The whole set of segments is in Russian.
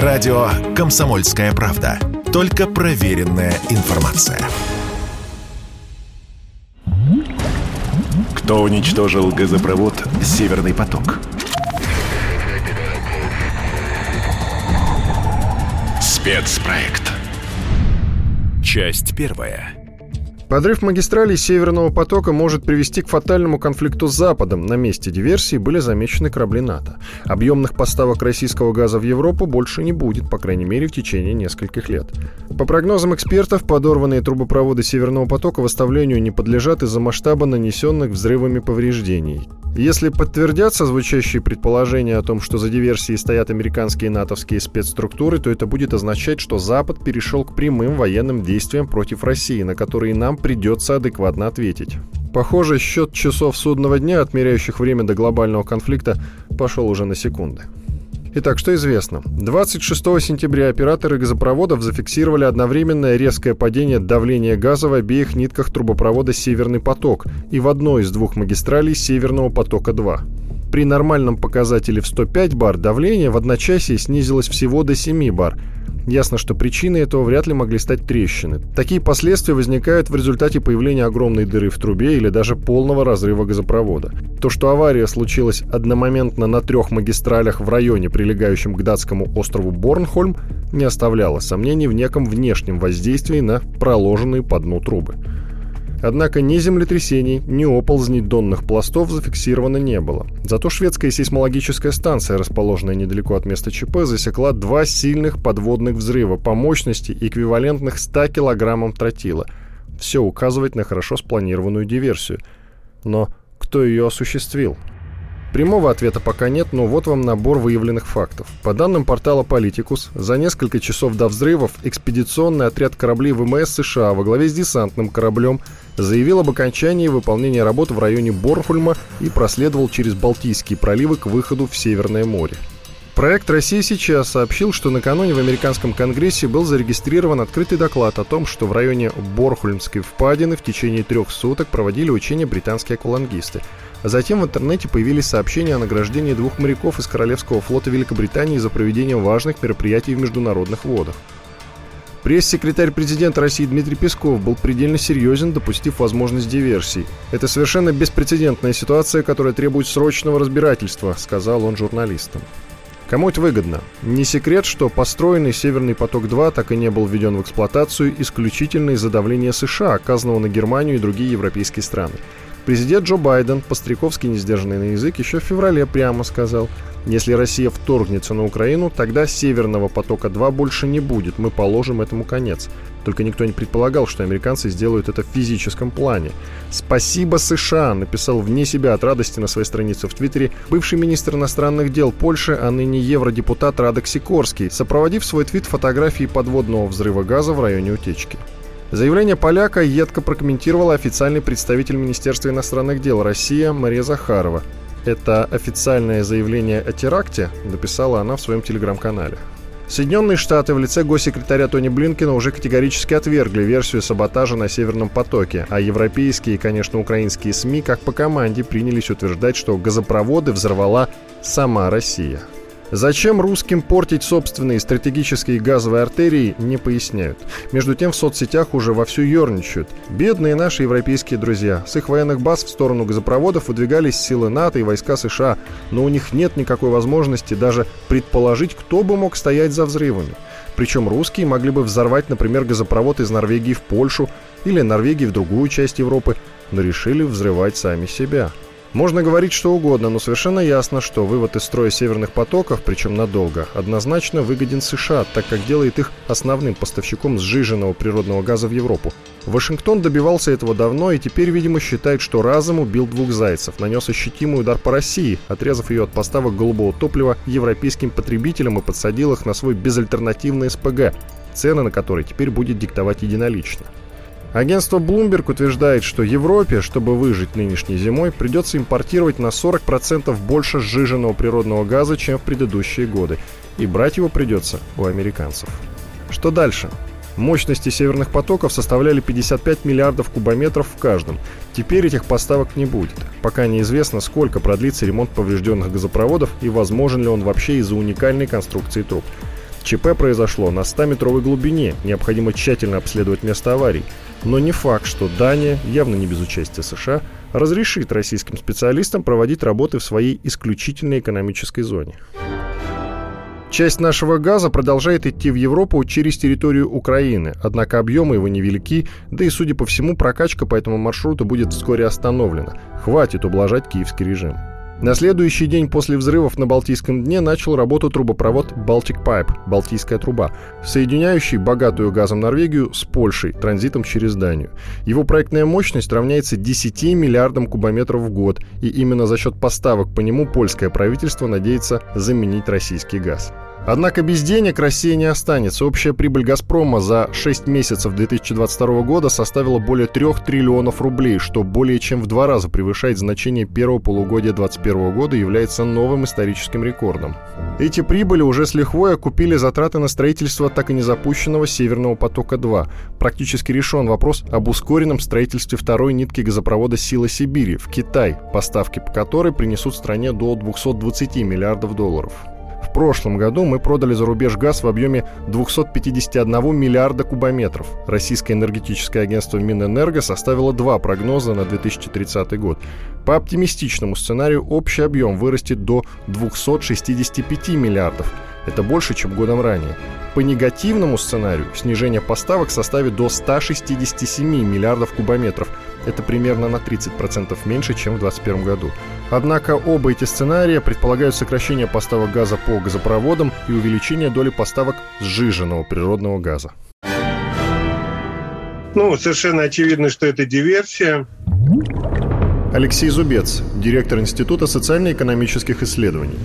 Радио «Комсомольская правда». Только проверенная информация. Кто уничтожил газопровод «Северный поток»? Спецпроект. Часть первая. Подрыв магистралей Северного потока может привести к фатальному конфликту с Западом. На месте диверсии были замечены корабли НАТО. Объемных поставок российского газа в Европу больше не будет, по крайней мере, в течение нескольких лет. По прогнозам экспертов, подорванные трубопроводы Северного потока восстановлению не подлежат из-за масштаба нанесенных взрывами повреждений. Если подтвердятся звучащие предположения о том, что за диверсией стоят американские и натовские спецструктуры, то это будет означать, что Запад перешел к прямым военным действиям против России, на которые нам придется адекватно ответить. Похоже, счет часов судного дня, отмеряющих время до глобального конфликта, пошел уже на секунды. Итак, что известно? 26 сентября операторы газопроводов зафиксировали одновременное резкое падение давления газа в обеих нитках трубопровода «Северный поток» и в одной из двух магистралей «Северного потока-2». При нормальном показателе в 105 бар давление в одночасье снизилось всего до 7 бар – Ясно, что причиной этого вряд ли могли стать трещины. Такие последствия возникают в результате появления огромной дыры в трубе или даже полного разрыва газопровода. То, что авария случилась одномоментно на трех магистралях в районе, прилегающем к датскому острову Борнхольм, не оставляло сомнений в неком внешнем воздействии на проложенные по дну трубы. Однако ни землетрясений, ни оползней донных пластов зафиксировано не было. Зато шведская сейсмологическая станция, расположенная недалеко от места ЧП, засекла два сильных подводных взрыва по мощности, эквивалентных 100 килограммам тротила. Все указывает на хорошо спланированную диверсию. Но кто ее осуществил? Прямого ответа пока нет, но вот вам набор выявленных фактов. По данным портала Политикус, за несколько часов до взрывов экспедиционный отряд кораблей ВМС США во главе с десантным кораблем заявил об окончании выполнения работ в районе Борнхольма и проследовал через Балтийские проливы к выходу в Северное море. Проект «Россия сейчас» сообщил, что накануне в американском конгрессе был зарегистрирован открытый доклад о том, что в районе Борхульмской впадины в течение трех суток проводили учения британские аквалангисты. Затем в интернете появились сообщения о награждении двух моряков из Королевского флота Великобритании за проведение важных мероприятий в международных водах. Пресс-секретарь президента России Дмитрий Песков был предельно серьезен, допустив возможность диверсии. «Это совершенно беспрецедентная ситуация, которая требует срочного разбирательства», — сказал он журналистам. Кому это выгодно? Не секрет, что построенный «Северный поток-2» так и не был введен в эксплуатацию исключительно из-за давления США, оказанного на Германию и другие европейские страны. Президент Джо Байден, по-стариковски не сдержанный на язык, еще в феврале прямо сказал, если Россия вторгнется на Украину, тогда «Северного потока-2» больше не будет, мы положим этому конец. Только никто не предполагал, что американцы сделают это в физическом плане. «Спасибо США», написал вне себя от радости на своей странице в Твиттере бывший министр иностранных дел Польши, а ныне евродепутат Радок Сикорский, сопроводив свой твит фотографией подводного взрыва газа в районе утечки. Заявление поляка едко прокомментировала официальный представитель Министерства иностранных дел России Мария Захарова. Это официальное заявление о теракте, написала она в своем телеграм-канале. Соединенные Штаты в лице госсекретаря Тони Блинкина уже категорически отвергли версию саботажа на Северном потоке, а европейские и, конечно, украинские СМИ как по команде принялись утверждать, что газопроводы взорвала сама Россия. Зачем русским портить собственные стратегические газовые артерии, не поясняют. Между тем в соцсетях уже вовсю ерничают. Бедные наши европейские друзья. С их военных баз в сторону газопроводов выдвигались силы НАТО и войска США, но у них нет никакой возможности даже предположить, кто бы мог стоять за взрывами. Причем русские могли бы взорвать, например, газопровод из Норвегии в Польшу или Норвегии в другую часть Европы, но решили взрывать сами себя. Можно говорить что угодно, но совершенно ясно, что вывод из строя северных потоков, причем надолго, однозначно выгоден США, так как делает их основным поставщиком сжиженного природного газа в Европу. Вашингтон добивался этого давно и теперь, видимо, считает, что разом убил двух зайцев, нанес ощутимый удар по России, отрезав ее от поставок голубого топлива европейским потребителям и подсадил их на свой безальтернативный СПГ, цены на который теперь будет диктовать единолично. Агентство Bloomberg утверждает, что Европе, чтобы выжить нынешней зимой, придется импортировать на 40% больше сжиженного природного газа, чем в предыдущие годы, и брать его придется у американцев. Что дальше? Мощности северных потоков составляли 55 миллиардов кубометров в каждом. Теперь этих поставок не будет. Пока неизвестно, сколько продлится ремонт поврежденных газопроводов и возможен ли он вообще из-за уникальной конструкции труб. ЧП произошло на 100-метровой глубине, необходимо тщательно обследовать место аварий. Но не факт, что Дания, явно не без участия США, разрешит российским специалистам проводить работы в своей исключительной экономической зоне. Часть нашего газа продолжает идти в Европу через территорию Украины, однако объемы его невелики, да и, судя по всему, прокачка по этому маршруту будет вскоре остановлена. Хватит ублажать киевский режим. На следующий день после взрывов на Балтийском дне начал работу трубопровод Baltic Pipe – Балтийская труба, соединяющий богатую газом Норвегию с Польшей транзитом через Данию. Его проектная мощность равняется 10 миллиардам кубометров в год, и именно за счет поставок по нему польское правительство надеется заменить российский газ. Однако без денег Россия не останется. Общая прибыль «Газпрома» за 6 месяцев 2022 года составила более 3 триллионов рублей, что более чем в два раза превышает значение первого полугодия 2021 года и является новым историческим рекордом. Эти прибыли уже с лихвой окупили затраты на строительство так и не запущенного «Северного потока-2». Практически решен вопрос об ускоренном строительстве второй нитки газопровода «Сила Сибири» в Китай, поставки по которой принесут стране до 220 миллиардов долларов. В прошлом году мы продали за рубеж газ в объеме 251 миллиарда кубометров. Российское энергетическое агентство Минэнерго составило два прогноза на 2030 год. По оптимистичному сценарию общий объем вырастет до 265 миллиардов. Это больше, чем годом ранее. По негативному сценарию снижение поставок составит до 167 миллиардов кубометров. Это примерно на 30% меньше, чем в 2021 году. Однако оба эти сценария предполагают сокращение поставок газа по газопроводам и увеличение доли поставок сжиженного природного газа. Ну, совершенно очевидно, что это диверсия. Алексей Зубец, директор Института социально-экономических исследований.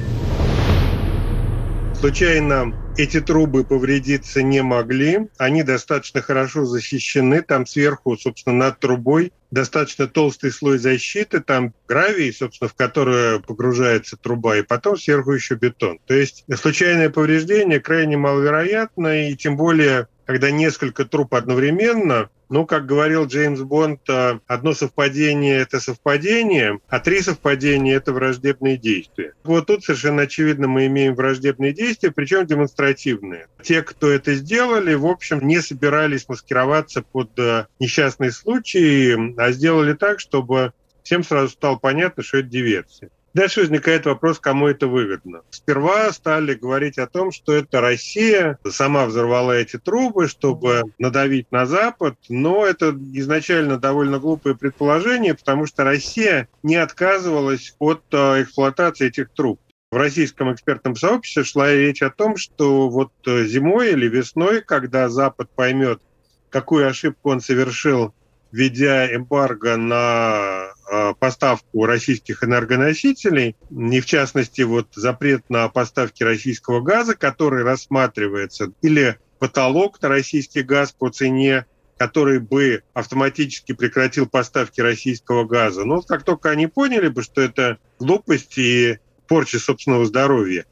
Случайно эти трубы повредиться не могли. Они достаточно хорошо защищены. Там сверху, собственно, над трубой достаточно толстый слой защиты. Там гравий, собственно, в который погружается труба, и потом сверху еще бетон. То есть случайное повреждение крайне маловероятно, и тем более когда несколько труб одновременно, ну, как говорил Джеймс Бонд, э, одно совпадение – это совпадение, а три совпадения – это враждебные действия. Вот тут совершенно очевидно мы имеем враждебные действия, причем демонстративные. Те, кто это сделали, в общем, не собирались маскироваться под э, несчастные случаи, а сделали так, чтобы всем сразу стало понятно, что это диверсия. Дальше возникает вопрос, кому это выгодно. Сперва стали говорить о том, что это Россия сама взорвала эти трубы, чтобы надавить на Запад, но это изначально довольно глупое предположение, потому что Россия не отказывалась от э, эксплуатации этих труб. В российском экспертном сообществе шла речь о том, что вот э, зимой или весной, когда Запад поймет, какую ошибку он совершил, введя эмбарго на поставку российских энергоносителей, и в частности вот запрет на поставки российского газа, который рассматривается, или потолок на российский газ по цене, который бы автоматически прекратил поставки российского газа. Но как только они поняли бы, что это глупость и порча собственного здоровья,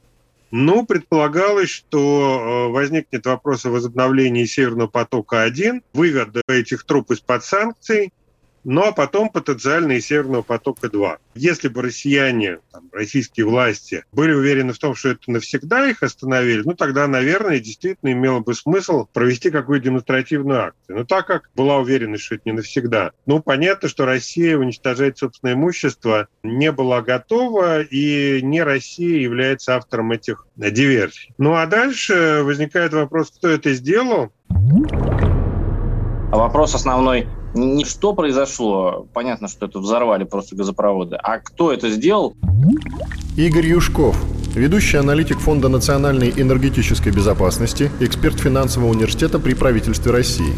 ну, предполагалось, что э, возникнет вопрос о возобновлении Северного потока-1, вывода этих труб из-под санкций, ну а потом потенциально и Северного потока-2. Если бы россияне, там, российские власти были уверены в том, что это навсегда их остановили, ну тогда, наверное, действительно имело бы смысл провести какую-то демонстративную акцию. Но так как была уверенность, что это не навсегда, ну понятно, что Россия уничтожать собственное имущество не была готова, и не Россия является автором этих диверсий. Ну а дальше возникает вопрос, кто это сделал. А вопрос основной, не что произошло, понятно, что это взорвали просто газопроводы, а кто это сделал? Игорь Юшков, ведущий аналитик Фонда национальной энергетической безопасности, эксперт финансового университета при правительстве России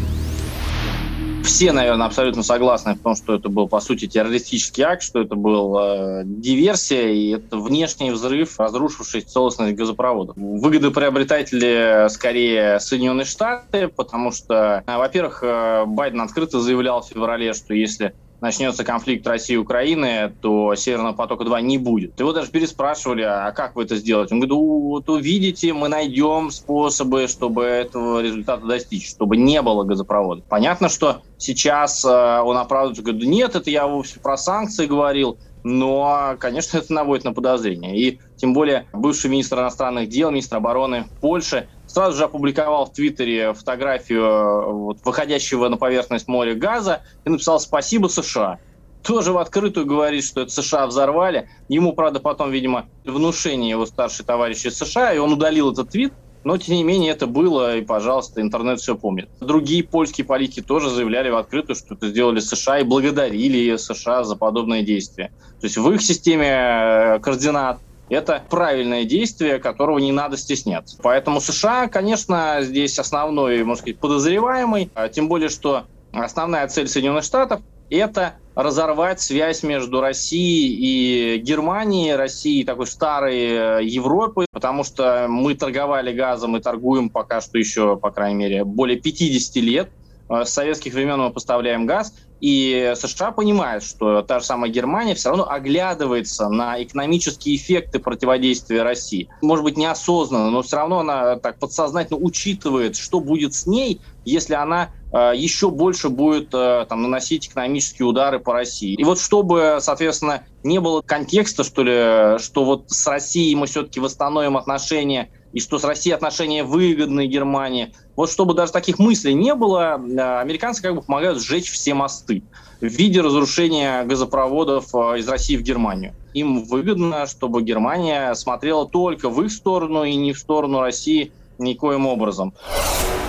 все, наверное, абсолютно согласны в том, что это был, по сути, террористический акт, что это был э, диверсия, и это внешний взрыв, разрушивший целостность газопровода. Выгодоприобретатели скорее Соединенные Штаты, потому что, э, во-первых, э, Байден открыто заявлял в феврале, что если начнется конфликт России Украины, то Северного потока-2 не будет. Его даже переспрашивали, а как вы это сделаете? Он говорит, вот увидите, мы найдем способы, чтобы этого результата достичь, чтобы не было газопровода. Понятно, что сейчас э, он оправдывается, говорит, нет, это я вовсе про санкции говорил, но, конечно, это наводит на подозрение. И тем более бывший министр иностранных дел, министр обороны Польши сразу же опубликовал в Твиттере фотографию вот, выходящего на поверхность моря газа и написал «Спасибо США» тоже в открытую говорит, что это США взорвали. Ему, правда, потом, видимо, внушение его старший товарищ из США, и он удалил этот твит, но, тем не менее, это было, и, пожалуйста, интернет все помнит. Другие польские политики тоже заявляли в открытую, что это сделали США, и благодарили США за подобное действие. То есть в их системе э, координат это правильное действие, которого не надо стесняться. Поэтому США, конечно, здесь основной, можно сказать, подозреваемый, а тем более, что основная цель Соединенных Штатов – это разорвать связь между Россией и Германией, Россией такой старой э, Европы, потому что мы торговали газом и торгуем пока что еще, по крайней мере, более 50 лет. Э, с советских времен мы поставляем газ, и США понимают, что та же самая Германия все равно оглядывается на экономические эффекты противодействия России. Может быть, неосознанно, но все равно она так подсознательно учитывает, что будет с ней, если она э, еще больше будет э, там, наносить экономические удары по России. И вот чтобы, соответственно, не было контекста, что ли, что вот с Россией мы все-таки восстановим отношения и что с Россией отношения выгодны Германии. Вот чтобы даже таких мыслей не было, э, американцы как бы помогают сжечь все мосты в виде разрушения газопроводов э, из России в Германию. Им выгодно, чтобы Германия смотрела только в их сторону и не в сторону России никоим образом.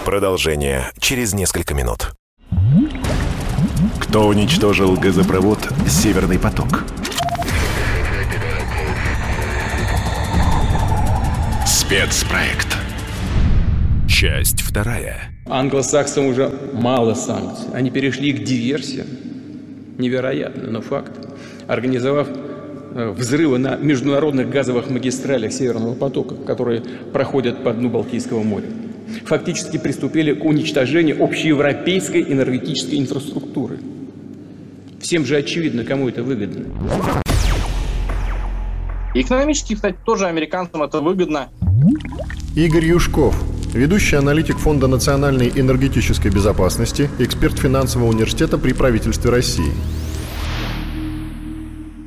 Продолжение через несколько минут. Кто уничтожил газопровод «Северный поток»? Спецпроект. Часть вторая. Англосаксам уже мало санкций. Они перешли к диверсиям. Невероятно, но факт. Организовав э, взрывы на международных газовых магистралях Северного потока, которые проходят по дну Балтийского моря. Фактически приступили к уничтожению общеевропейской энергетической инфраструктуры. Всем же очевидно, кому это выгодно. Экономически, кстати, тоже американцам это выгодно. Игорь Юшков, ведущий аналитик Фонда национальной энергетической безопасности, эксперт финансового университета при правительстве России.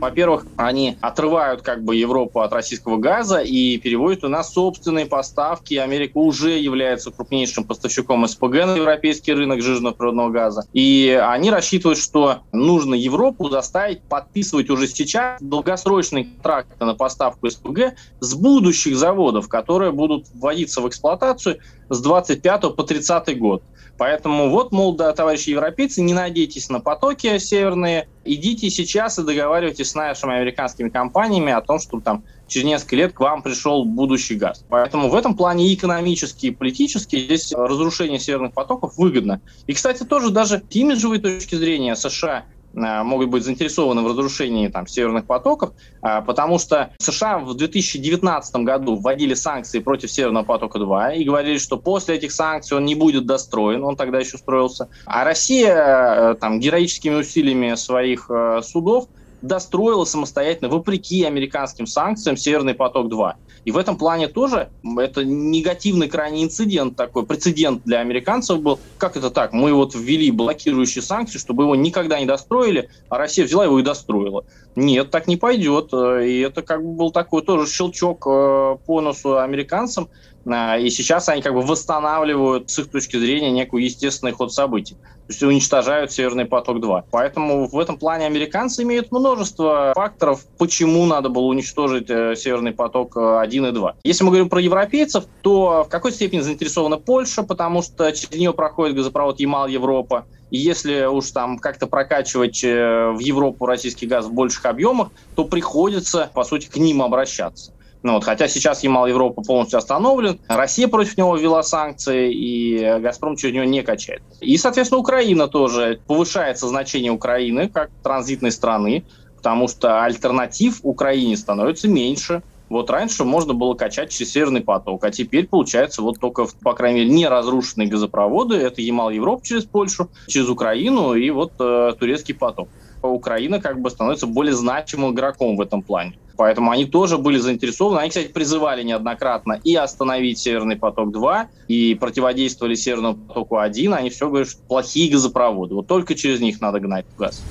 Во-первых, они отрывают как бы Европу от российского газа и переводят у нас собственные поставки. Америка уже является крупнейшим поставщиком СПГ на европейский рынок жирного природного газа. И они рассчитывают, что нужно Европу заставить подписывать уже сейчас долгосрочные контракты на поставку СПГ с будущих заводов, которые будут вводиться в эксплуатацию с 25 по 30 год. Поэтому вот, мол, да, товарищи европейцы, не надейтесь на потоки северные, идите сейчас и договаривайтесь с нашими американскими компаниями о том, что там через несколько лет к вам пришел будущий газ. Поэтому в этом плане и экономически, и политически здесь разрушение северных потоков выгодно. И, кстати, тоже даже с имиджевой точки зрения США могут быть заинтересованы в разрушении там, северных потоков, э, потому что США в 2019 году вводили санкции против Северного потока-2 и говорили, что после этих санкций он не будет достроен, он тогда еще строился. А Россия э, там, героическими усилиями своих судов достроила самостоятельно, вопреки американским санкциям, Северный поток-2. И в этом плане тоже это негативный крайний инцидент такой, прецедент для американцев был. Как это так? Мы вот ввели блокирующие санкции, чтобы его никогда не достроили, а Россия взяла его и достроила. Нет, так не пойдет. И это как бы был такой тоже щелчок э, по носу американцам. А, и сейчас они как бы восстанавливают с их точки зрения некую естественный ход событий. То есть уничтожают Северный поток-2. Поэтому в этом плане американцы имеют множество факторов, почему надо было уничтожить э, Северный поток-1 и 2. Если мы говорим про европейцев, то в какой степени заинтересована Польша, потому что через нее проходит газопровод Ямал-Европа. И если уж там как-то прокачивать э, в Европу российский газ в больших объемах, то приходится, по сути, к ним обращаться. Ну, вот, хотя сейчас Ямал Европа полностью остановлен, Россия против него ввела санкции, и «Газпром» через него не качает. И, соответственно, Украина тоже. Повышается значение Украины как транзитной страны, потому что альтернатив Украине становится меньше. Вот раньше можно было качать через Северный поток, а теперь, получается, вот только, по крайней мере, не разрушенные газопроводы, это Ямал Европа через Польшу, через Украину и вот э, турецкий поток. Украина как бы становится более значимым игроком в этом плане. Поэтому они тоже были заинтересованы. Они, кстати, призывали неоднократно и остановить Северный поток-2, и противодействовали Северному потоку-1. Они все говорят, что плохие газопроводы. Вот только через них надо гнать газ.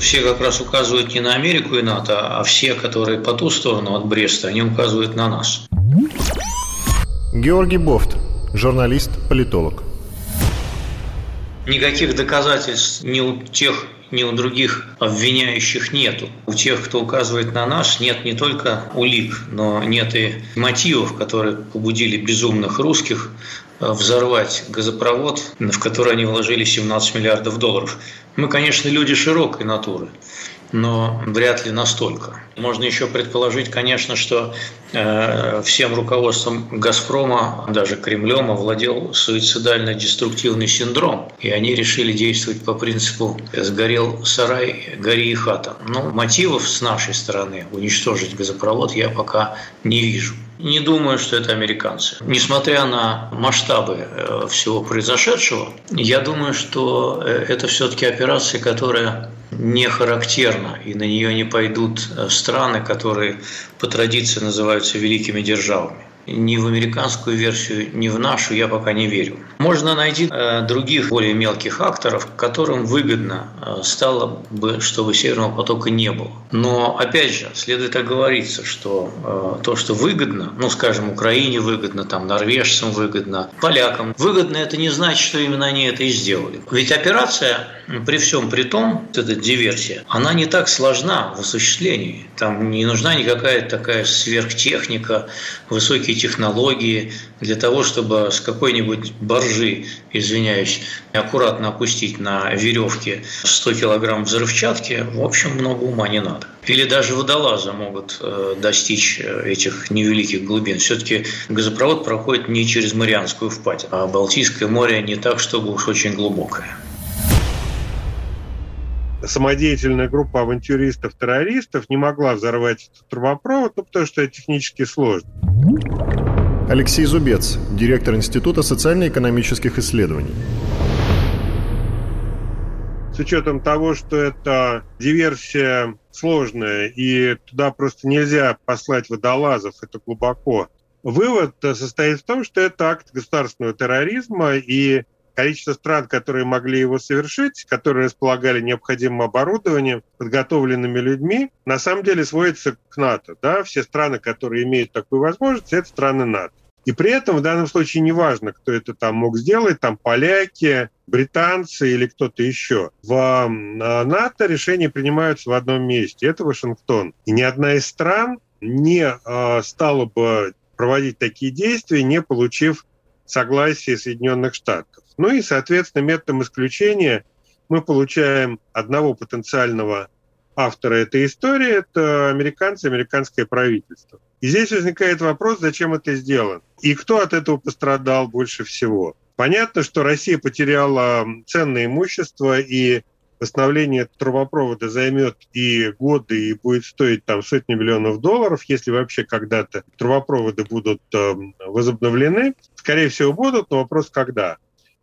Все как раз указывают не на Америку и НАТО, а все, которые по ту сторону от Бреста, они указывают на нас. Георгий Бофт, журналист, политолог. Никаких доказательств ни у тех, ни у других обвиняющих нету. У тех, кто указывает на нас, нет не только улик, но нет и мотивов, которые побудили безумных русских взорвать газопровод, в который они вложили 17 миллиардов долларов. Мы, конечно, люди широкой натуры но вряд ли настолько. Можно еще предположить, конечно, что э, всем руководством «Газпрома», даже Кремлем, овладел суицидально-деструктивный синдром, и они решили действовать по принципу «сгорел сарай, гори и хата». Но мотивов с нашей стороны уничтожить газопровод я пока не вижу. Не думаю, что это американцы. Несмотря на масштабы э, всего произошедшего, я думаю, что э, это все-таки операция, которая не характерна, и на нее не пойдут э, страны, которые по традиции называются великими державами ни в американскую версию, ни в нашу я пока не верю. Можно найти э, других более мелких акторов, которым выгодно э, стало бы, чтобы Северного потока не было. Но, опять же, следует оговориться, что э, то, что выгодно, ну, скажем, Украине выгодно, там, норвежцам выгодно, полякам выгодно, это не значит, что именно они это и сделали. Ведь операция, при всем при том, эта диверсия, она не так сложна в осуществлении. Там не нужна никакая такая сверхтехника, высокие технологии для того, чтобы с какой-нибудь боржи, извиняюсь, аккуратно опустить на веревке 100 килограмм взрывчатки, в общем, много ума не надо. Или даже водолазы могут э, достичь э, этих невеликих глубин. Все-таки газопровод проходит не через Марианскую впадину, а Балтийское море не так, чтобы уж очень глубокое самодеятельная группа авантюристов-террористов не могла взорвать этот трубопровод, ну, потому что это технически сложно. Алексей Зубец, директор Института социально-экономических исследований. С учетом того, что это диверсия сложная, и туда просто нельзя послать водолазов, это глубоко. Вывод состоит в том, что это акт государственного терроризма, и количество стран, которые могли его совершить, которые располагали необходимым оборудованием, подготовленными людьми, на самом деле сводится к НАТО. Да? Все страны, которые имеют такую возможность, это страны НАТО. И при этом в данном случае не важно, кто это там мог сделать, там поляки, британцы или кто-то еще. В НАТО решения принимаются в одном месте, это Вашингтон. И ни одна из стран не э, стала бы проводить такие действия, не получив согласия Соединенных Штатов. Ну и, соответственно, методом исключения мы получаем одного потенциального автора этой истории, это американцы, американское правительство. И здесь возникает вопрос, зачем это сделано. И кто от этого пострадал больше всего. Понятно, что Россия потеряла ценное имущество, и восстановление трубопровода займет и годы, и будет стоить там сотни миллионов долларов, если вообще когда-то трубопроводы будут э, возобновлены. Скорее всего, будут, но вопрос когда.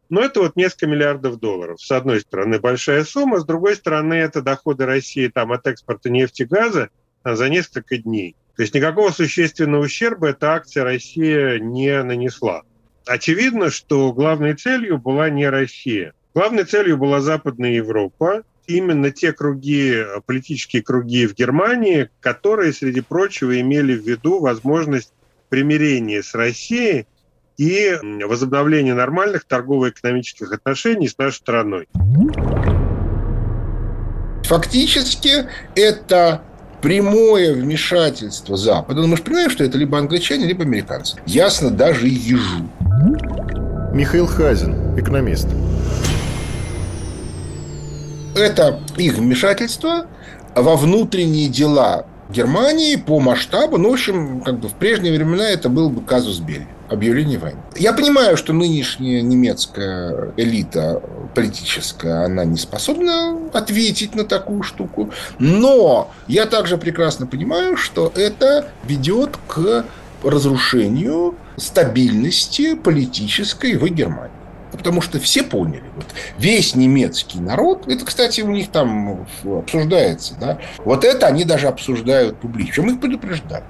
Но это вот несколько миллиардов долларов. С одной стороны, большая сумма, с другой стороны, это доходы России там, от экспорта нефти и газа а, за несколько дней. То есть никакого существенного ущерба эта акция Россия не нанесла. Очевидно, что главной целью была не Россия. Главной целью была Западная Европа, именно те круги, политические круги в Германии, которые, среди прочего, имели в виду возможность примирения с Россией и возобновление нормальных торгово-экономических отношений с нашей страной. Фактически это прямое вмешательство Запада. Ну, мы же понимаем, что это либо англичане, либо американцы. Ясно даже ежу. Михаил Хазин, экономист. Это их вмешательство во внутренние дела Германии по масштабу. Ну, в общем, как бы в прежние времена это был бы казус Белли объявление войны. Я понимаю, что нынешняя немецкая элита политическая, она не способна ответить на такую штуку, но я также прекрасно понимаю, что это ведет к разрушению стабильности политической в Германии. Потому что все поняли, вот весь немецкий народ, это, кстати, у них там обсуждается, да, вот это они даже обсуждают публично. Мы их предупреждали.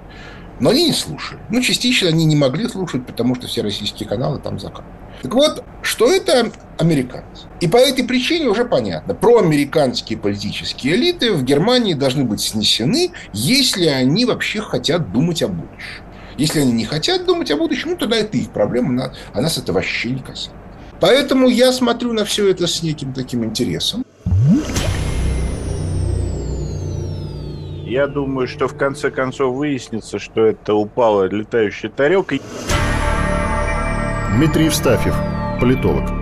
Но они не слушали. Ну, частично они не могли слушать, потому что все российские каналы там закрыты. Так вот, что это американцы. И по этой причине уже понятно, проамериканские политические элиты в Германии должны быть снесены, если они вообще хотят думать о будущем. Если они не хотят думать о будущем, ну, тогда это их проблема, а нас это вообще не касается. Поэтому я смотрю на все это с неким таким интересом. Я думаю, что в конце концов выяснится, что это упала летающая тарелка. Дмитрий Евстафьев, политолог.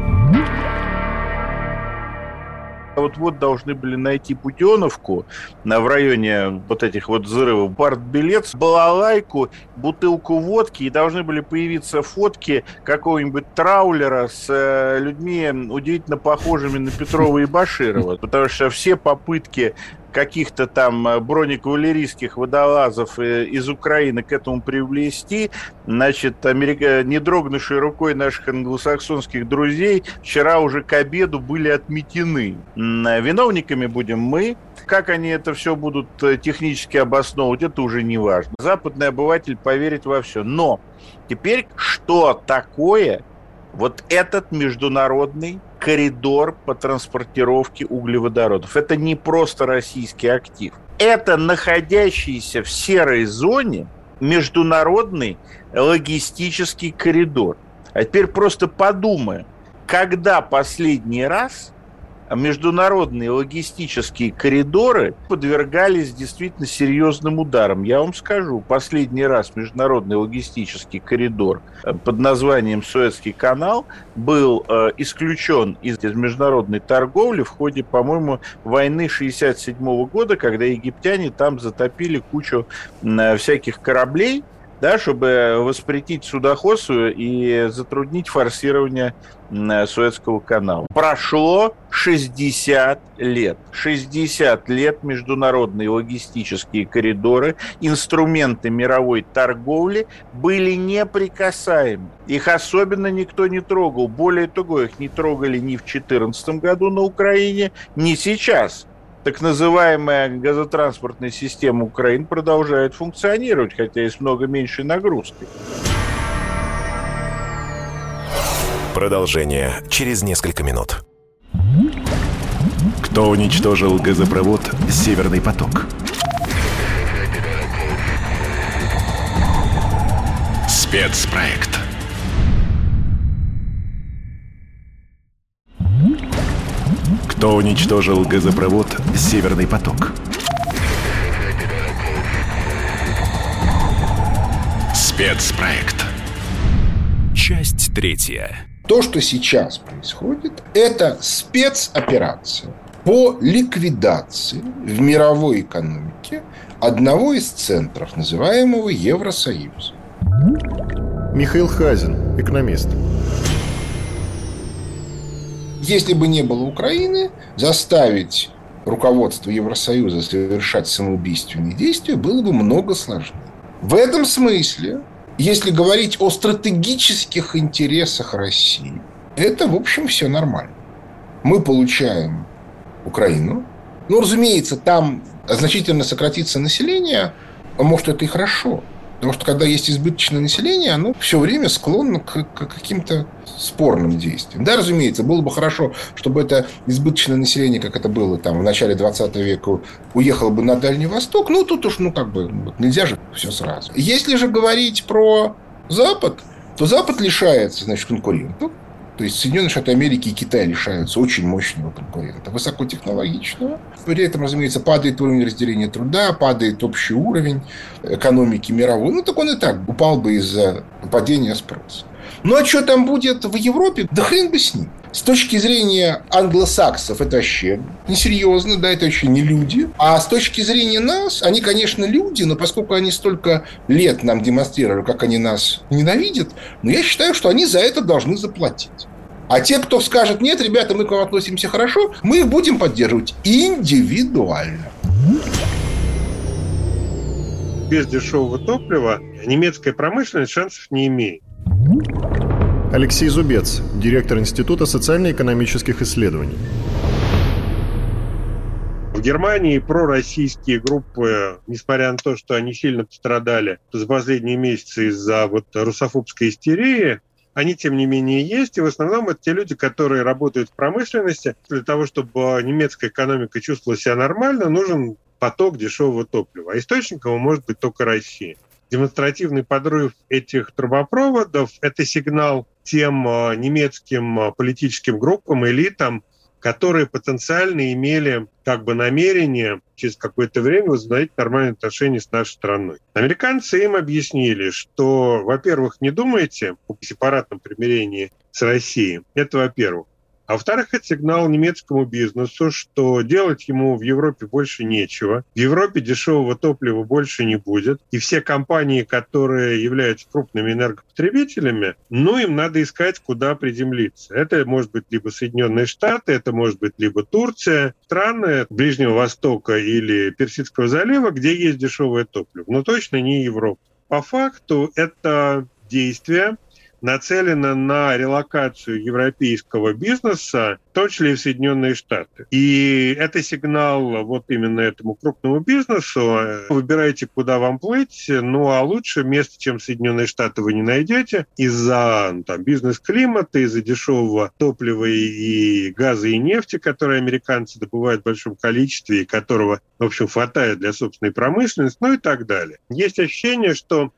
Вот-вот должны были найти Путеновку на, в районе вот этих вот взрывов, партбилет, балалайку, бутылку водки, и должны были появиться фотки какого-нибудь траулера с э, людьми удивительно похожими на Петрова и Баширова. Потому что все попытки каких-то там э, бронекавалерийских водолазов э, из Украины к этому привлести, значит, Америка, не дрогнувшей рукой наших англосаксонских друзей, вчера уже к обеду были отметены. Виновниками будем мы. Как они это все будут э, технически обосновывать, это уже не важно. Западный обыватель поверит во все. Но теперь что такое вот этот международный коридор по транспортировке углеводородов. Это не просто российский актив. Это находящийся в серой зоне международный логистический коридор. А теперь просто подумаем, когда последний раз международные логистические коридоры подвергались действительно серьезным ударам. Я вам скажу, последний раз международный логистический коридор э, под названием Суэцкий канал был э, исключен из международной торговли в ходе, по-моему, войны 67 года, когда египтяне там затопили кучу э, всяких кораблей, да, чтобы воспретить судоходство и затруднить форсирование Суэцкого канала. Прошло 60 лет. 60 лет международные логистические коридоры, инструменты мировой торговли были неприкасаемы. Их особенно никто не трогал. Более того, их не трогали ни в 2014 году на Украине, ни сейчас так называемая газотранспортная система Украины продолжает функционировать, хотя и с много меньшей нагрузкой. Продолжение через несколько минут. Кто уничтожил газопровод «Северный поток»? Спецпроект. Кто уничтожил газопровод «Северный поток»? Спецпроект. Часть третья. То, что сейчас происходит, это спецоперация по ликвидации в мировой экономике одного из центров, называемого Евросоюза. Михаил Хазин, экономист. Если бы не было Украины, заставить руководство Евросоюза совершать самоубийственные действия было бы много сложнее. В этом смысле, если говорить о стратегических интересах России, это, в общем, все нормально. Мы получаем Украину. Ну, разумеется, там значительно сократится население, а может, это и хорошо – Потому что когда есть избыточное население, оно все время склонно к, к каким-то спорным действиям. Да, разумеется, было бы хорошо, чтобы это избыточное население, как это было там в начале 20 века, уехало бы на Дальний Восток. Ну, тут уж, ну, как бы, нельзя же все сразу. Если же говорить про Запад, то Запад лишается, значит, конкурентов. То есть Соединенные Штаты Америки и Китай лишаются очень мощного конкурента, высокотехнологичного. При этом, разумеется, падает уровень разделения труда, падает общий уровень экономики мировой. Ну, так он и так упал бы из-за падения спроса. Ну, а что там будет в Европе? Да хрен бы с ним. С точки зрения англосаксов это вообще несерьезно, да, это вообще не люди. А с точки зрения нас, они, конечно, люди, но поскольку они столько лет нам демонстрировали, как они нас ненавидят, но я считаю, что они за это должны заплатить. А те, кто скажет, нет, ребята, мы к вам относимся хорошо, мы их будем поддерживать индивидуально. Без дешевого топлива немецкая промышленность шансов не имеет. Алексей Зубец, директор Института социально-экономических исследований. В Германии пророссийские группы, несмотря на то, что они сильно пострадали за последние месяцы из-за вот русофобской истерии, они, тем не менее, есть, и в основном это те люди, которые работают в промышленности. Для того, чтобы немецкая экономика чувствовала себя нормально, нужен поток дешевого топлива. А источником может быть только Россия. Демонстративный подрыв этих трубопроводов – это сигнал тем а, немецким а, политическим группам, элитам, которые потенциально имели как бы намерение через какое-то время возобновить нормальные отношения с нашей страной. Американцы им объяснили, что, во-первых, не думайте о сепаратном примирении с Россией. Это во-первых. А во-вторых, это сигнал немецкому бизнесу, что делать ему в Европе больше нечего. В Европе дешевого топлива больше не будет. И все компании, которые являются крупными энергопотребителями, ну, им надо искать, куда приземлиться. Это может быть либо Соединенные Штаты, это может быть либо Турция, страны Ближнего Востока или Персидского залива, где есть дешевое топливо. Но точно не Европа. По факту это действия, нацелена на релокацию европейского бизнеса, в том числе и в Соединенные Штаты. И это сигнал вот именно этому крупному бизнесу. Выбирайте, куда вам плыть, ну а лучше место, чем Соединенные Штаты, вы не найдете из-за ну, там, бизнес-климата, из-за дешевого топлива и газа и нефти, которые американцы добывают в большом количестве и которого, в общем, хватает для собственной промышленности, ну и так далее. Есть ощущение, что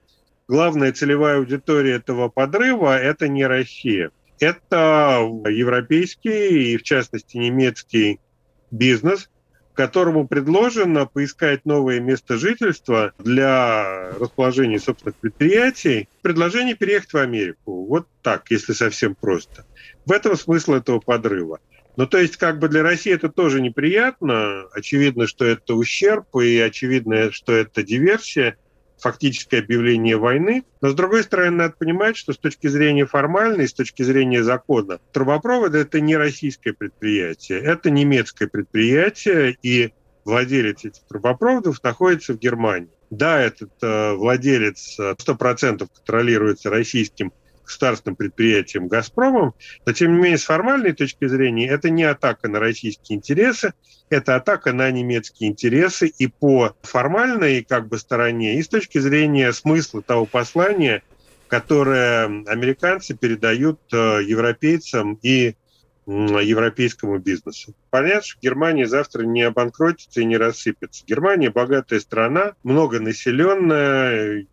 главная целевая аудитория этого подрыва – это не Россия. Это европейский и, в частности, немецкий бизнес, которому предложено поискать новое место жительства для расположения собственных предприятий. Предложение переехать в Америку. Вот так, если совсем просто. В этом смысл этого подрыва. Ну, то есть, как бы для России это тоже неприятно. Очевидно, что это ущерб, и очевидно, что это диверсия фактическое объявление войны. Но, с другой стороны, надо понимать, что с точки зрения формальной, с точки зрения закона, трубопроводы – это не российское предприятие, это немецкое предприятие, и владелец этих трубопроводов находится в Германии. Да, этот э, владелец 100% э, контролируется российским государственным предприятием «Газпромом», но, тем не менее, с формальной точки зрения, это не атака на российские интересы, это атака на немецкие интересы и по формальной как бы стороне, и с точки зрения смысла того послания, которое американцы передают э, европейцам и европейскому бизнесу. Понятно, что Германия завтра не обанкротится и не рассыпется. Германия богатая страна, многонаселенная,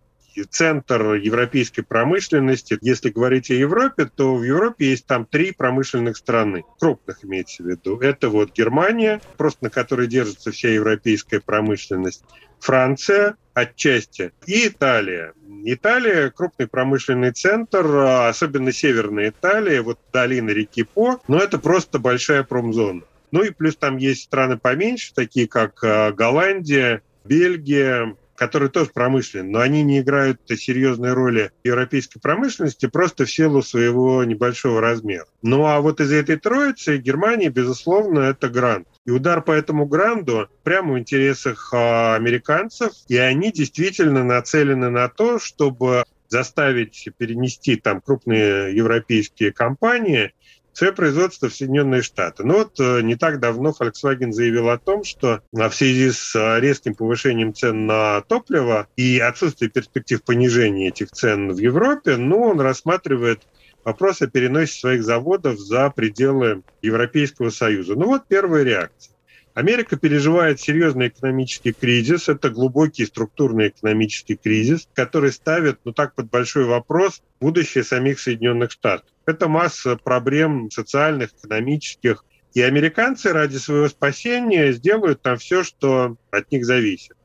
центр европейской промышленности. Если говорить о Европе, то в Европе есть там три промышленных страны, крупных имеется в виду. Это вот Германия, просто на которой держится вся европейская промышленность, Франция отчасти и Италия. Италия – крупный промышленный центр, особенно северная Италия, вот долина реки По, но это просто большая промзона. Ну и плюс там есть страны поменьше, такие как э, Голландия, Бельгия, которые тоже промышленные, но они не играют серьезной роли европейской промышленности просто в силу своего небольшого размера. Ну а вот из этой троицы Германия, безусловно, это грант. И удар по этому гранду прямо в интересах а, американцев, и они действительно нацелены на то, чтобы заставить перенести там крупные европейские компании свое производство в Соединенные Штаты. Но вот э, не так давно Volkswagen заявил о том, что в связи с э, резким повышением цен на топливо и отсутствие перспектив понижения этих цен в Европе, ну, он рассматривает вопрос о переносе своих заводов за пределы Европейского Союза. Ну вот первая реакция. Америка переживает серьезный экономический кризис. Это глубокий структурный экономический кризис, который ставит, ну так, под большой вопрос будущее самих Соединенных Штатов. Это масса проблем социальных, экономических. И американцы ради своего спасения сделают там все, что от них зависит.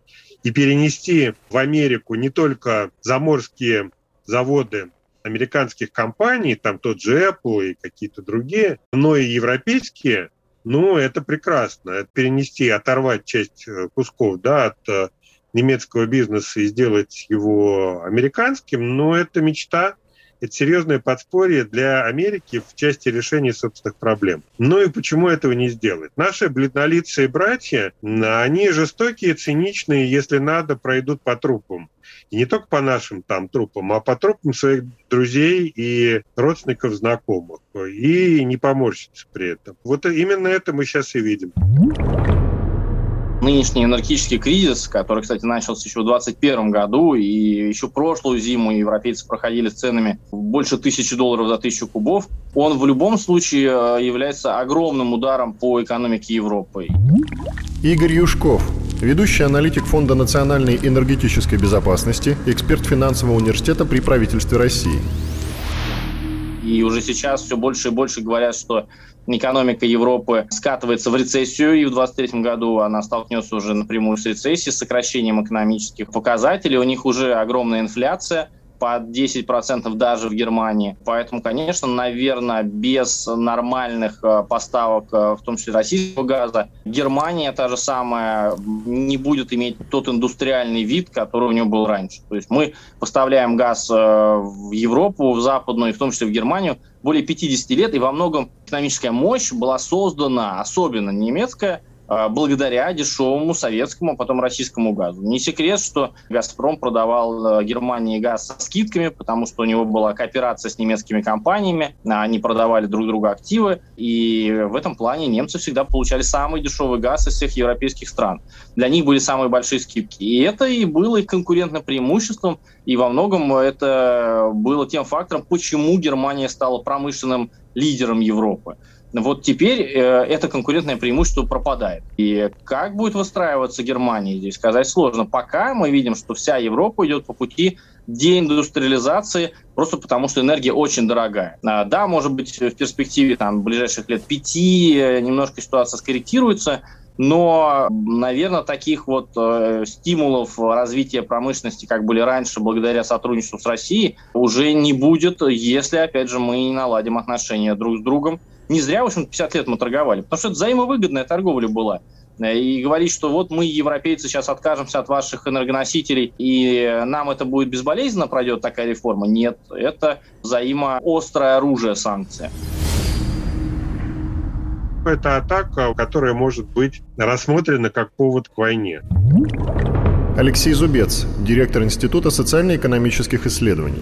И перенести в Америку не только заморские заводы американских компаний, там тот же Apple и какие-то другие, но и европейские ну, это прекрасно. Это перенести, оторвать часть э, кусков да, от э, немецкого бизнеса и сделать его американским, но это мечта, это серьезное подспорье для Америки в части решения собственных проблем. Ну и почему этого не сделать? Наши бледнолицые братья, они жестокие, циничные, если надо, пройдут по трупам. И не только по нашим там трупам, а по трупам своих друзей и родственников, знакомых. И не поморщиться при этом. Вот именно это мы сейчас и видим. Нынешний энергетический кризис, который, кстати, начался еще в 2021 году, и еще прошлую зиму европейцы проходили с ценами больше тысячи долларов за тысячу кубов, он в любом случае э, является огромным ударом по экономике Европы. Игорь Юшков, ведущий аналитик Фонда национальной энергетической безопасности, эксперт финансового университета при правительстве России. И уже сейчас все больше и больше говорят, что экономика Европы скатывается в рецессию, и в 2023 году она столкнется уже напрямую с рецессией, с сокращением экономических показателей. У них уже огромная инфляция, под 10% даже в Германии. Поэтому, конечно, наверное, без нормальных э, поставок, э, в том числе российского газа, Германия та же самая не будет иметь тот индустриальный вид, который у нее был раньше. То есть мы поставляем газ э, в Европу, в западную, и в том числе в Германию, более 50 лет, и во многом экономическая мощь была создана, особенно немецкая, благодаря дешевому советскому, а потом российскому газу. Не секрет, что «Газпром» продавал э, Германии газ со скидками, потому что у него была кооперация с немецкими компаниями, они продавали друг другу активы, и в этом плане немцы всегда получали самый дешевый газ из всех европейских стран. Для них были самые большие скидки. И это и было их конкурентным преимуществом, и во многом это было тем фактором, почему Германия стала промышленным лидером Европы. Вот теперь э, это конкурентное преимущество пропадает. И как будет выстраиваться Германия здесь, сказать сложно. Пока мы видим, что вся Европа идет по пути деиндустриализации, просто потому что энергия очень дорогая. А, да, может быть, в перспективе там, ближайших лет пяти э, немножко ситуация скорректируется, но, наверное, таких вот э, стимулов развития промышленности, как были раньше, благодаря сотрудничеству с Россией, уже не будет, если, опять же, мы не наладим отношения друг с другом не зря, в общем 50 лет мы торговали, потому что это взаимовыгодная торговля была. И говорить, что вот мы, европейцы, сейчас откажемся от ваших энергоносителей, и нам это будет безболезненно пройдет такая реформа. Нет, это взаимоострое оружие санкция это атака, которая может быть рассмотрена как повод к войне. Алексей Зубец, директор Института социально-экономических исследований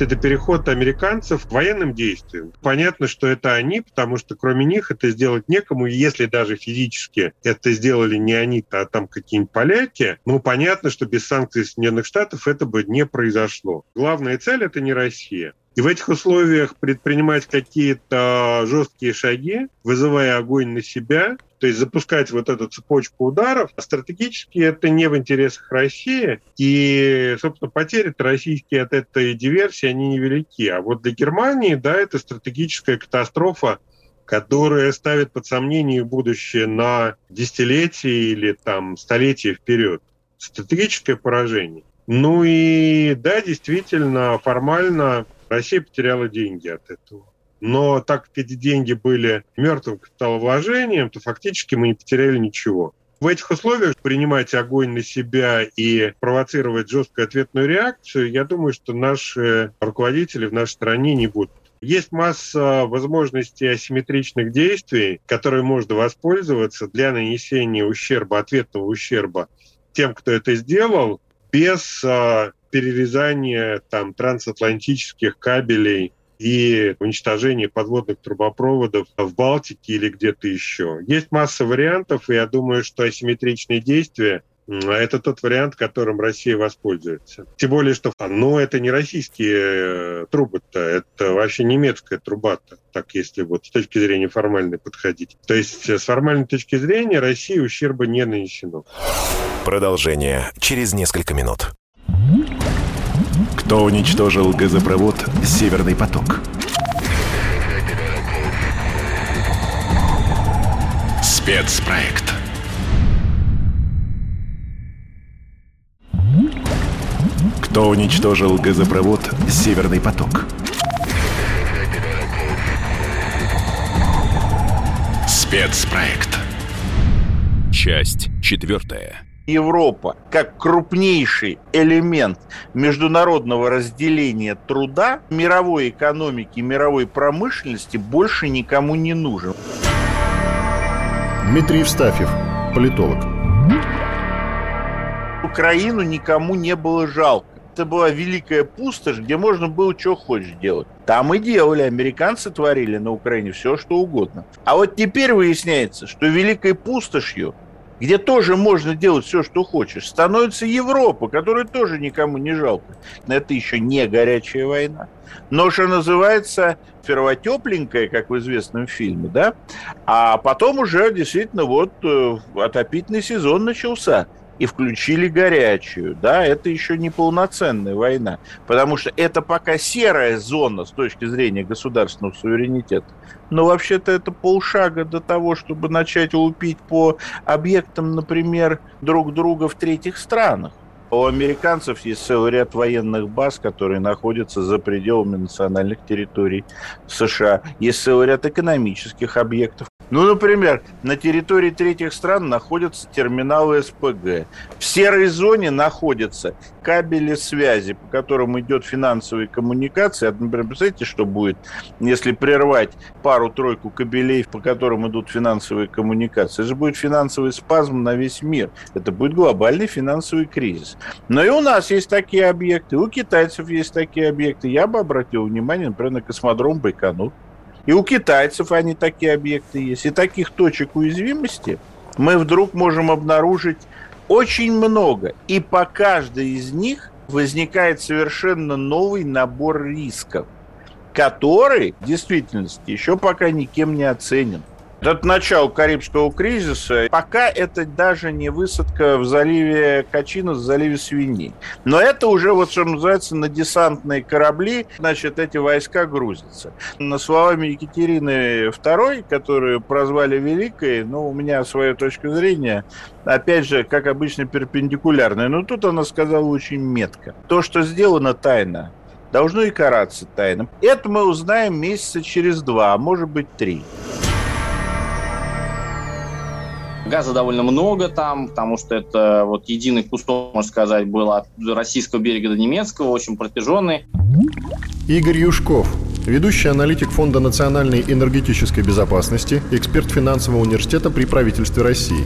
это переход американцев к военным действиям. Понятно, что это они, потому что кроме них это сделать некому, и если даже физически это сделали не они, а там какие-нибудь поляки, ну, понятно, что без санкций Соединенных Штатов это бы не произошло. Главная цель — это не Россия. И в этих условиях предпринимать какие-то жесткие шаги, вызывая огонь на себя, то есть запускать вот эту цепочку ударов, стратегически это не в интересах России. И, собственно, потери российские от этой диверсии, они невелики. А вот для Германии, да, это стратегическая катастрофа, которая ставит под сомнение будущее на десятилетия или там столетия вперед. Стратегическое поражение. Ну и да, действительно, формально Россия потеряла деньги от этого. Но так как эти деньги были мертвым капиталовложением, то фактически мы не потеряли ничего. В этих условиях принимать огонь на себя и провоцировать жесткую ответную реакцию, я думаю, что наши руководители в нашей стране не будут. Есть масса возможностей асимметричных действий, которые можно воспользоваться для нанесения ущерба, ответного ущерба тем, кто это сделал, без а, перерезания там, трансатлантических кабелей и уничтожение подводных трубопроводов в Балтике или где-то еще. Есть масса вариантов, и я думаю, что асимметричные действия это тот вариант, которым Россия воспользуется. Тем более, что ну, это не российские э, трубы-то, это вообще немецкая труба-то, так если вот с точки зрения формальной подходить. То есть с формальной точки зрения России ущерба не нанесено. Продолжение через несколько минут. Кто уничтожил газопровод «Северный поток»? Спецпроект. Кто уничтожил газопровод «Северный поток»? Спецпроект. Часть четвертая. Европа как крупнейший элемент международного разделения труда мировой экономики, мировой промышленности больше никому не нужен. Дмитрий Евстафьев, политолог. Украину никому не было жалко. Это была великая пустошь, где можно было что хочешь делать. Там и делали, американцы творили на Украине все, что угодно. А вот теперь выясняется, что великой пустошью где тоже можно делать все, что хочешь, становится Европа, которую тоже никому не жалко. Это еще не горячая война. Но что называется первотепленькая, как в известном фильме, да? А потом уже действительно вот э, отопительный сезон начался и включили горячую, да, это еще не полноценная война, потому что это пока серая зона с точки зрения государственного суверенитета. Но вообще-то это полшага до того, чтобы начать лупить по объектам, например, друг друга в третьих странах. У американцев есть целый ряд военных баз, которые находятся за пределами национальных территорий США. Есть целый ряд экономических объектов, ну, например, на территории третьих стран находятся терминалы СПГ. В серой зоне находятся кабели связи, по которым идет финансовые коммуникации. Например, представляете, что будет, если прервать пару-тройку кабелей, по которым идут финансовые коммуникации? Это же будет финансовый спазм на весь мир. Это будет глобальный финансовый кризис. Но и у нас есть такие объекты, у китайцев есть такие объекты. Я бы обратил внимание, например, на космодром Байконур. И у китайцев они такие объекты есть. И таких точек уязвимости мы вдруг можем обнаружить очень много. И по каждой из них возникает совершенно новый набор рисков, который в действительности еще пока никем не оценен. От начала Карибского кризиса пока это даже не высадка в заливе Качина, в заливе Свиньи. Но это уже, вот что называется, на десантные корабли, значит, эти войска грузятся. На словами Екатерины II, которую прозвали Великой, ну, у меня своя точка зрения, опять же, как обычно, перпендикулярная. Но тут она сказала очень метко. То, что сделано тайно, должно и караться тайно. Это мы узнаем месяца через два, а может быть три. Газа довольно много там, потому что это вот единый кусок, можно сказать, был от российского берега до немецкого, очень протяженный. Игорь Юшков, ведущий аналитик Фонда национальной энергетической безопасности, эксперт финансового университета при правительстве России.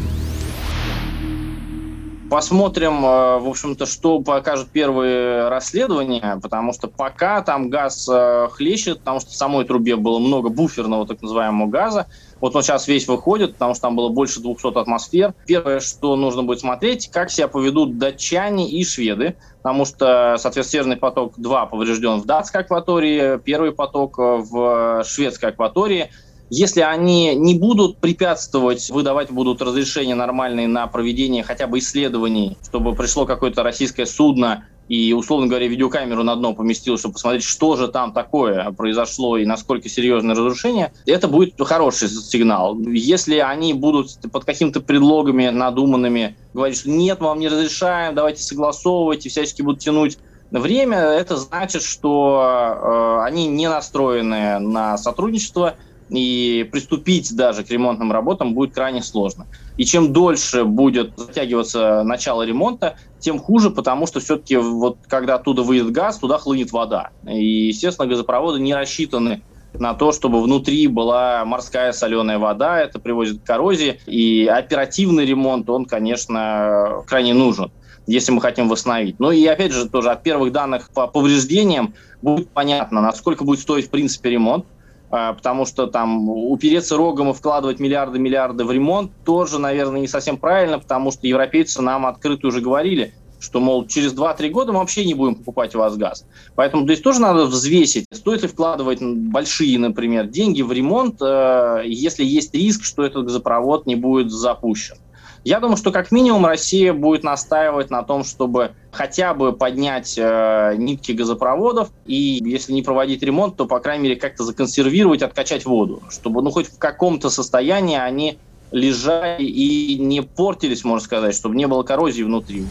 Посмотрим, э, в общем-то, что покажут первые расследования, потому что пока там газ э, хлещет, потому что в самой трубе было много буферного так называемого газа, вот он сейчас весь выходит, потому что там было больше 200 атмосфер. Первое, что нужно будет смотреть, как себя поведут датчане и шведы, потому что, соответственно, Северный поток-2 поврежден в датской акватории, первый поток в шведской акватории. Если они не будут препятствовать, выдавать будут разрешения нормальные на проведение хотя бы исследований, чтобы пришло какое-то российское судно и, условно говоря, видеокамеру на дно поместил, чтобы посмотреть, что же там такое произошло и насколько серьезное разрушение, это будет хороший сигнал. Если они будут под какими-то предлогами надуманными говорить, что нет, мы вам не разрешаем, давайте согласовывайте, всячески будут тянуть время, это значит, что э, они не настроены на сотрудничество, и приступить даже к ремонтным работам будет крайне сложно. И чем дольше будет затягиваться начало ремонта, тем хуже, потому что все-таки вот когда оттуда выйдет газ, туда хлынет вода. И, естественно, газопроводы не рассчитаны на то, чтобы внутри была морская соленая вода, это приводит к коррозии, и оперативный ремонт, он, конечно, крайне нужен если мы хотим восстановить. Ну и опять же, тоже от первых данных по повреждениям будет понятно, насколько будет стоить в принципе ремонт, потому что там упереться рогом и вкладывать миллиарды-миллиарды в ремонт тоже, наверное, не совсем правильно, потому что европейцы нам открыто уже говорили, что, мол, через 2-3 года мы вообще не будем покупать у вас газ. Поэтому здесь тоже надо взвесить, стоит ли вкладывать большие, например, деньги в ремонт, э, если есть риск, что этот газопровод не будет запущен. Я думаю, что как минимум Россия будет настаивать на том, чтобы хотя бы поднять э, нитки газопроводов и, если не проводить ремонт, то, по крайней мере, как-то законсервировать, откачать воду, чтобы, ну, хоть в каком-то состоянии они лежали и не портились, можно сказать, чтобы не было коррозии внутри.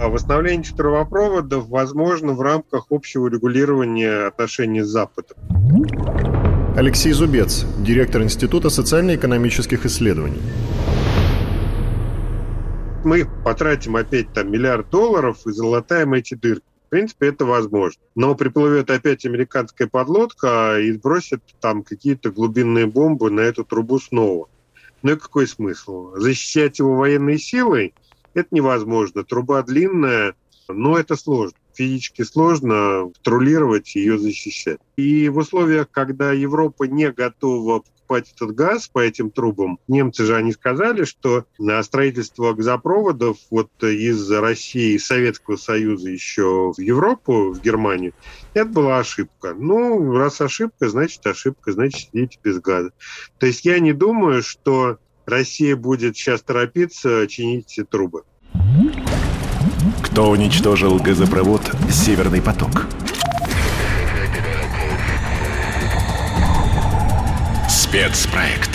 А восстановление трубопроводов возможно в рамках общего регулирования отношений с Западом. Алексей Зубец, директор Института социально-экономических исследований. Мы потратим опять там миллиард долларов и залатаем эти дырки. В принципе, это возможно. Но приплывет опять американская подлодка и сбросит там какие-то глубинные бомбы на эту трубу снова. Ну и какой смысл? Защищать его военной силой Это невозможно. Труба длинная, но это сложно. Физически сложно патрулировать и ее защищать. И в условиях, когда Европа не готова покупать этот газ по этим трубам, немцы же они сказали, что на строительство газопроводов вот из России Советского Союза еще в Европу, в Германию, это была ошибка. Ну, раз ошибка, значит ошибка, значит сидите без газа. То есть я не думаю, что Россия будет сейчас торопиться чинить эти трубы. Кто уничтожил газопровод «Северный поток»? Спецпроект.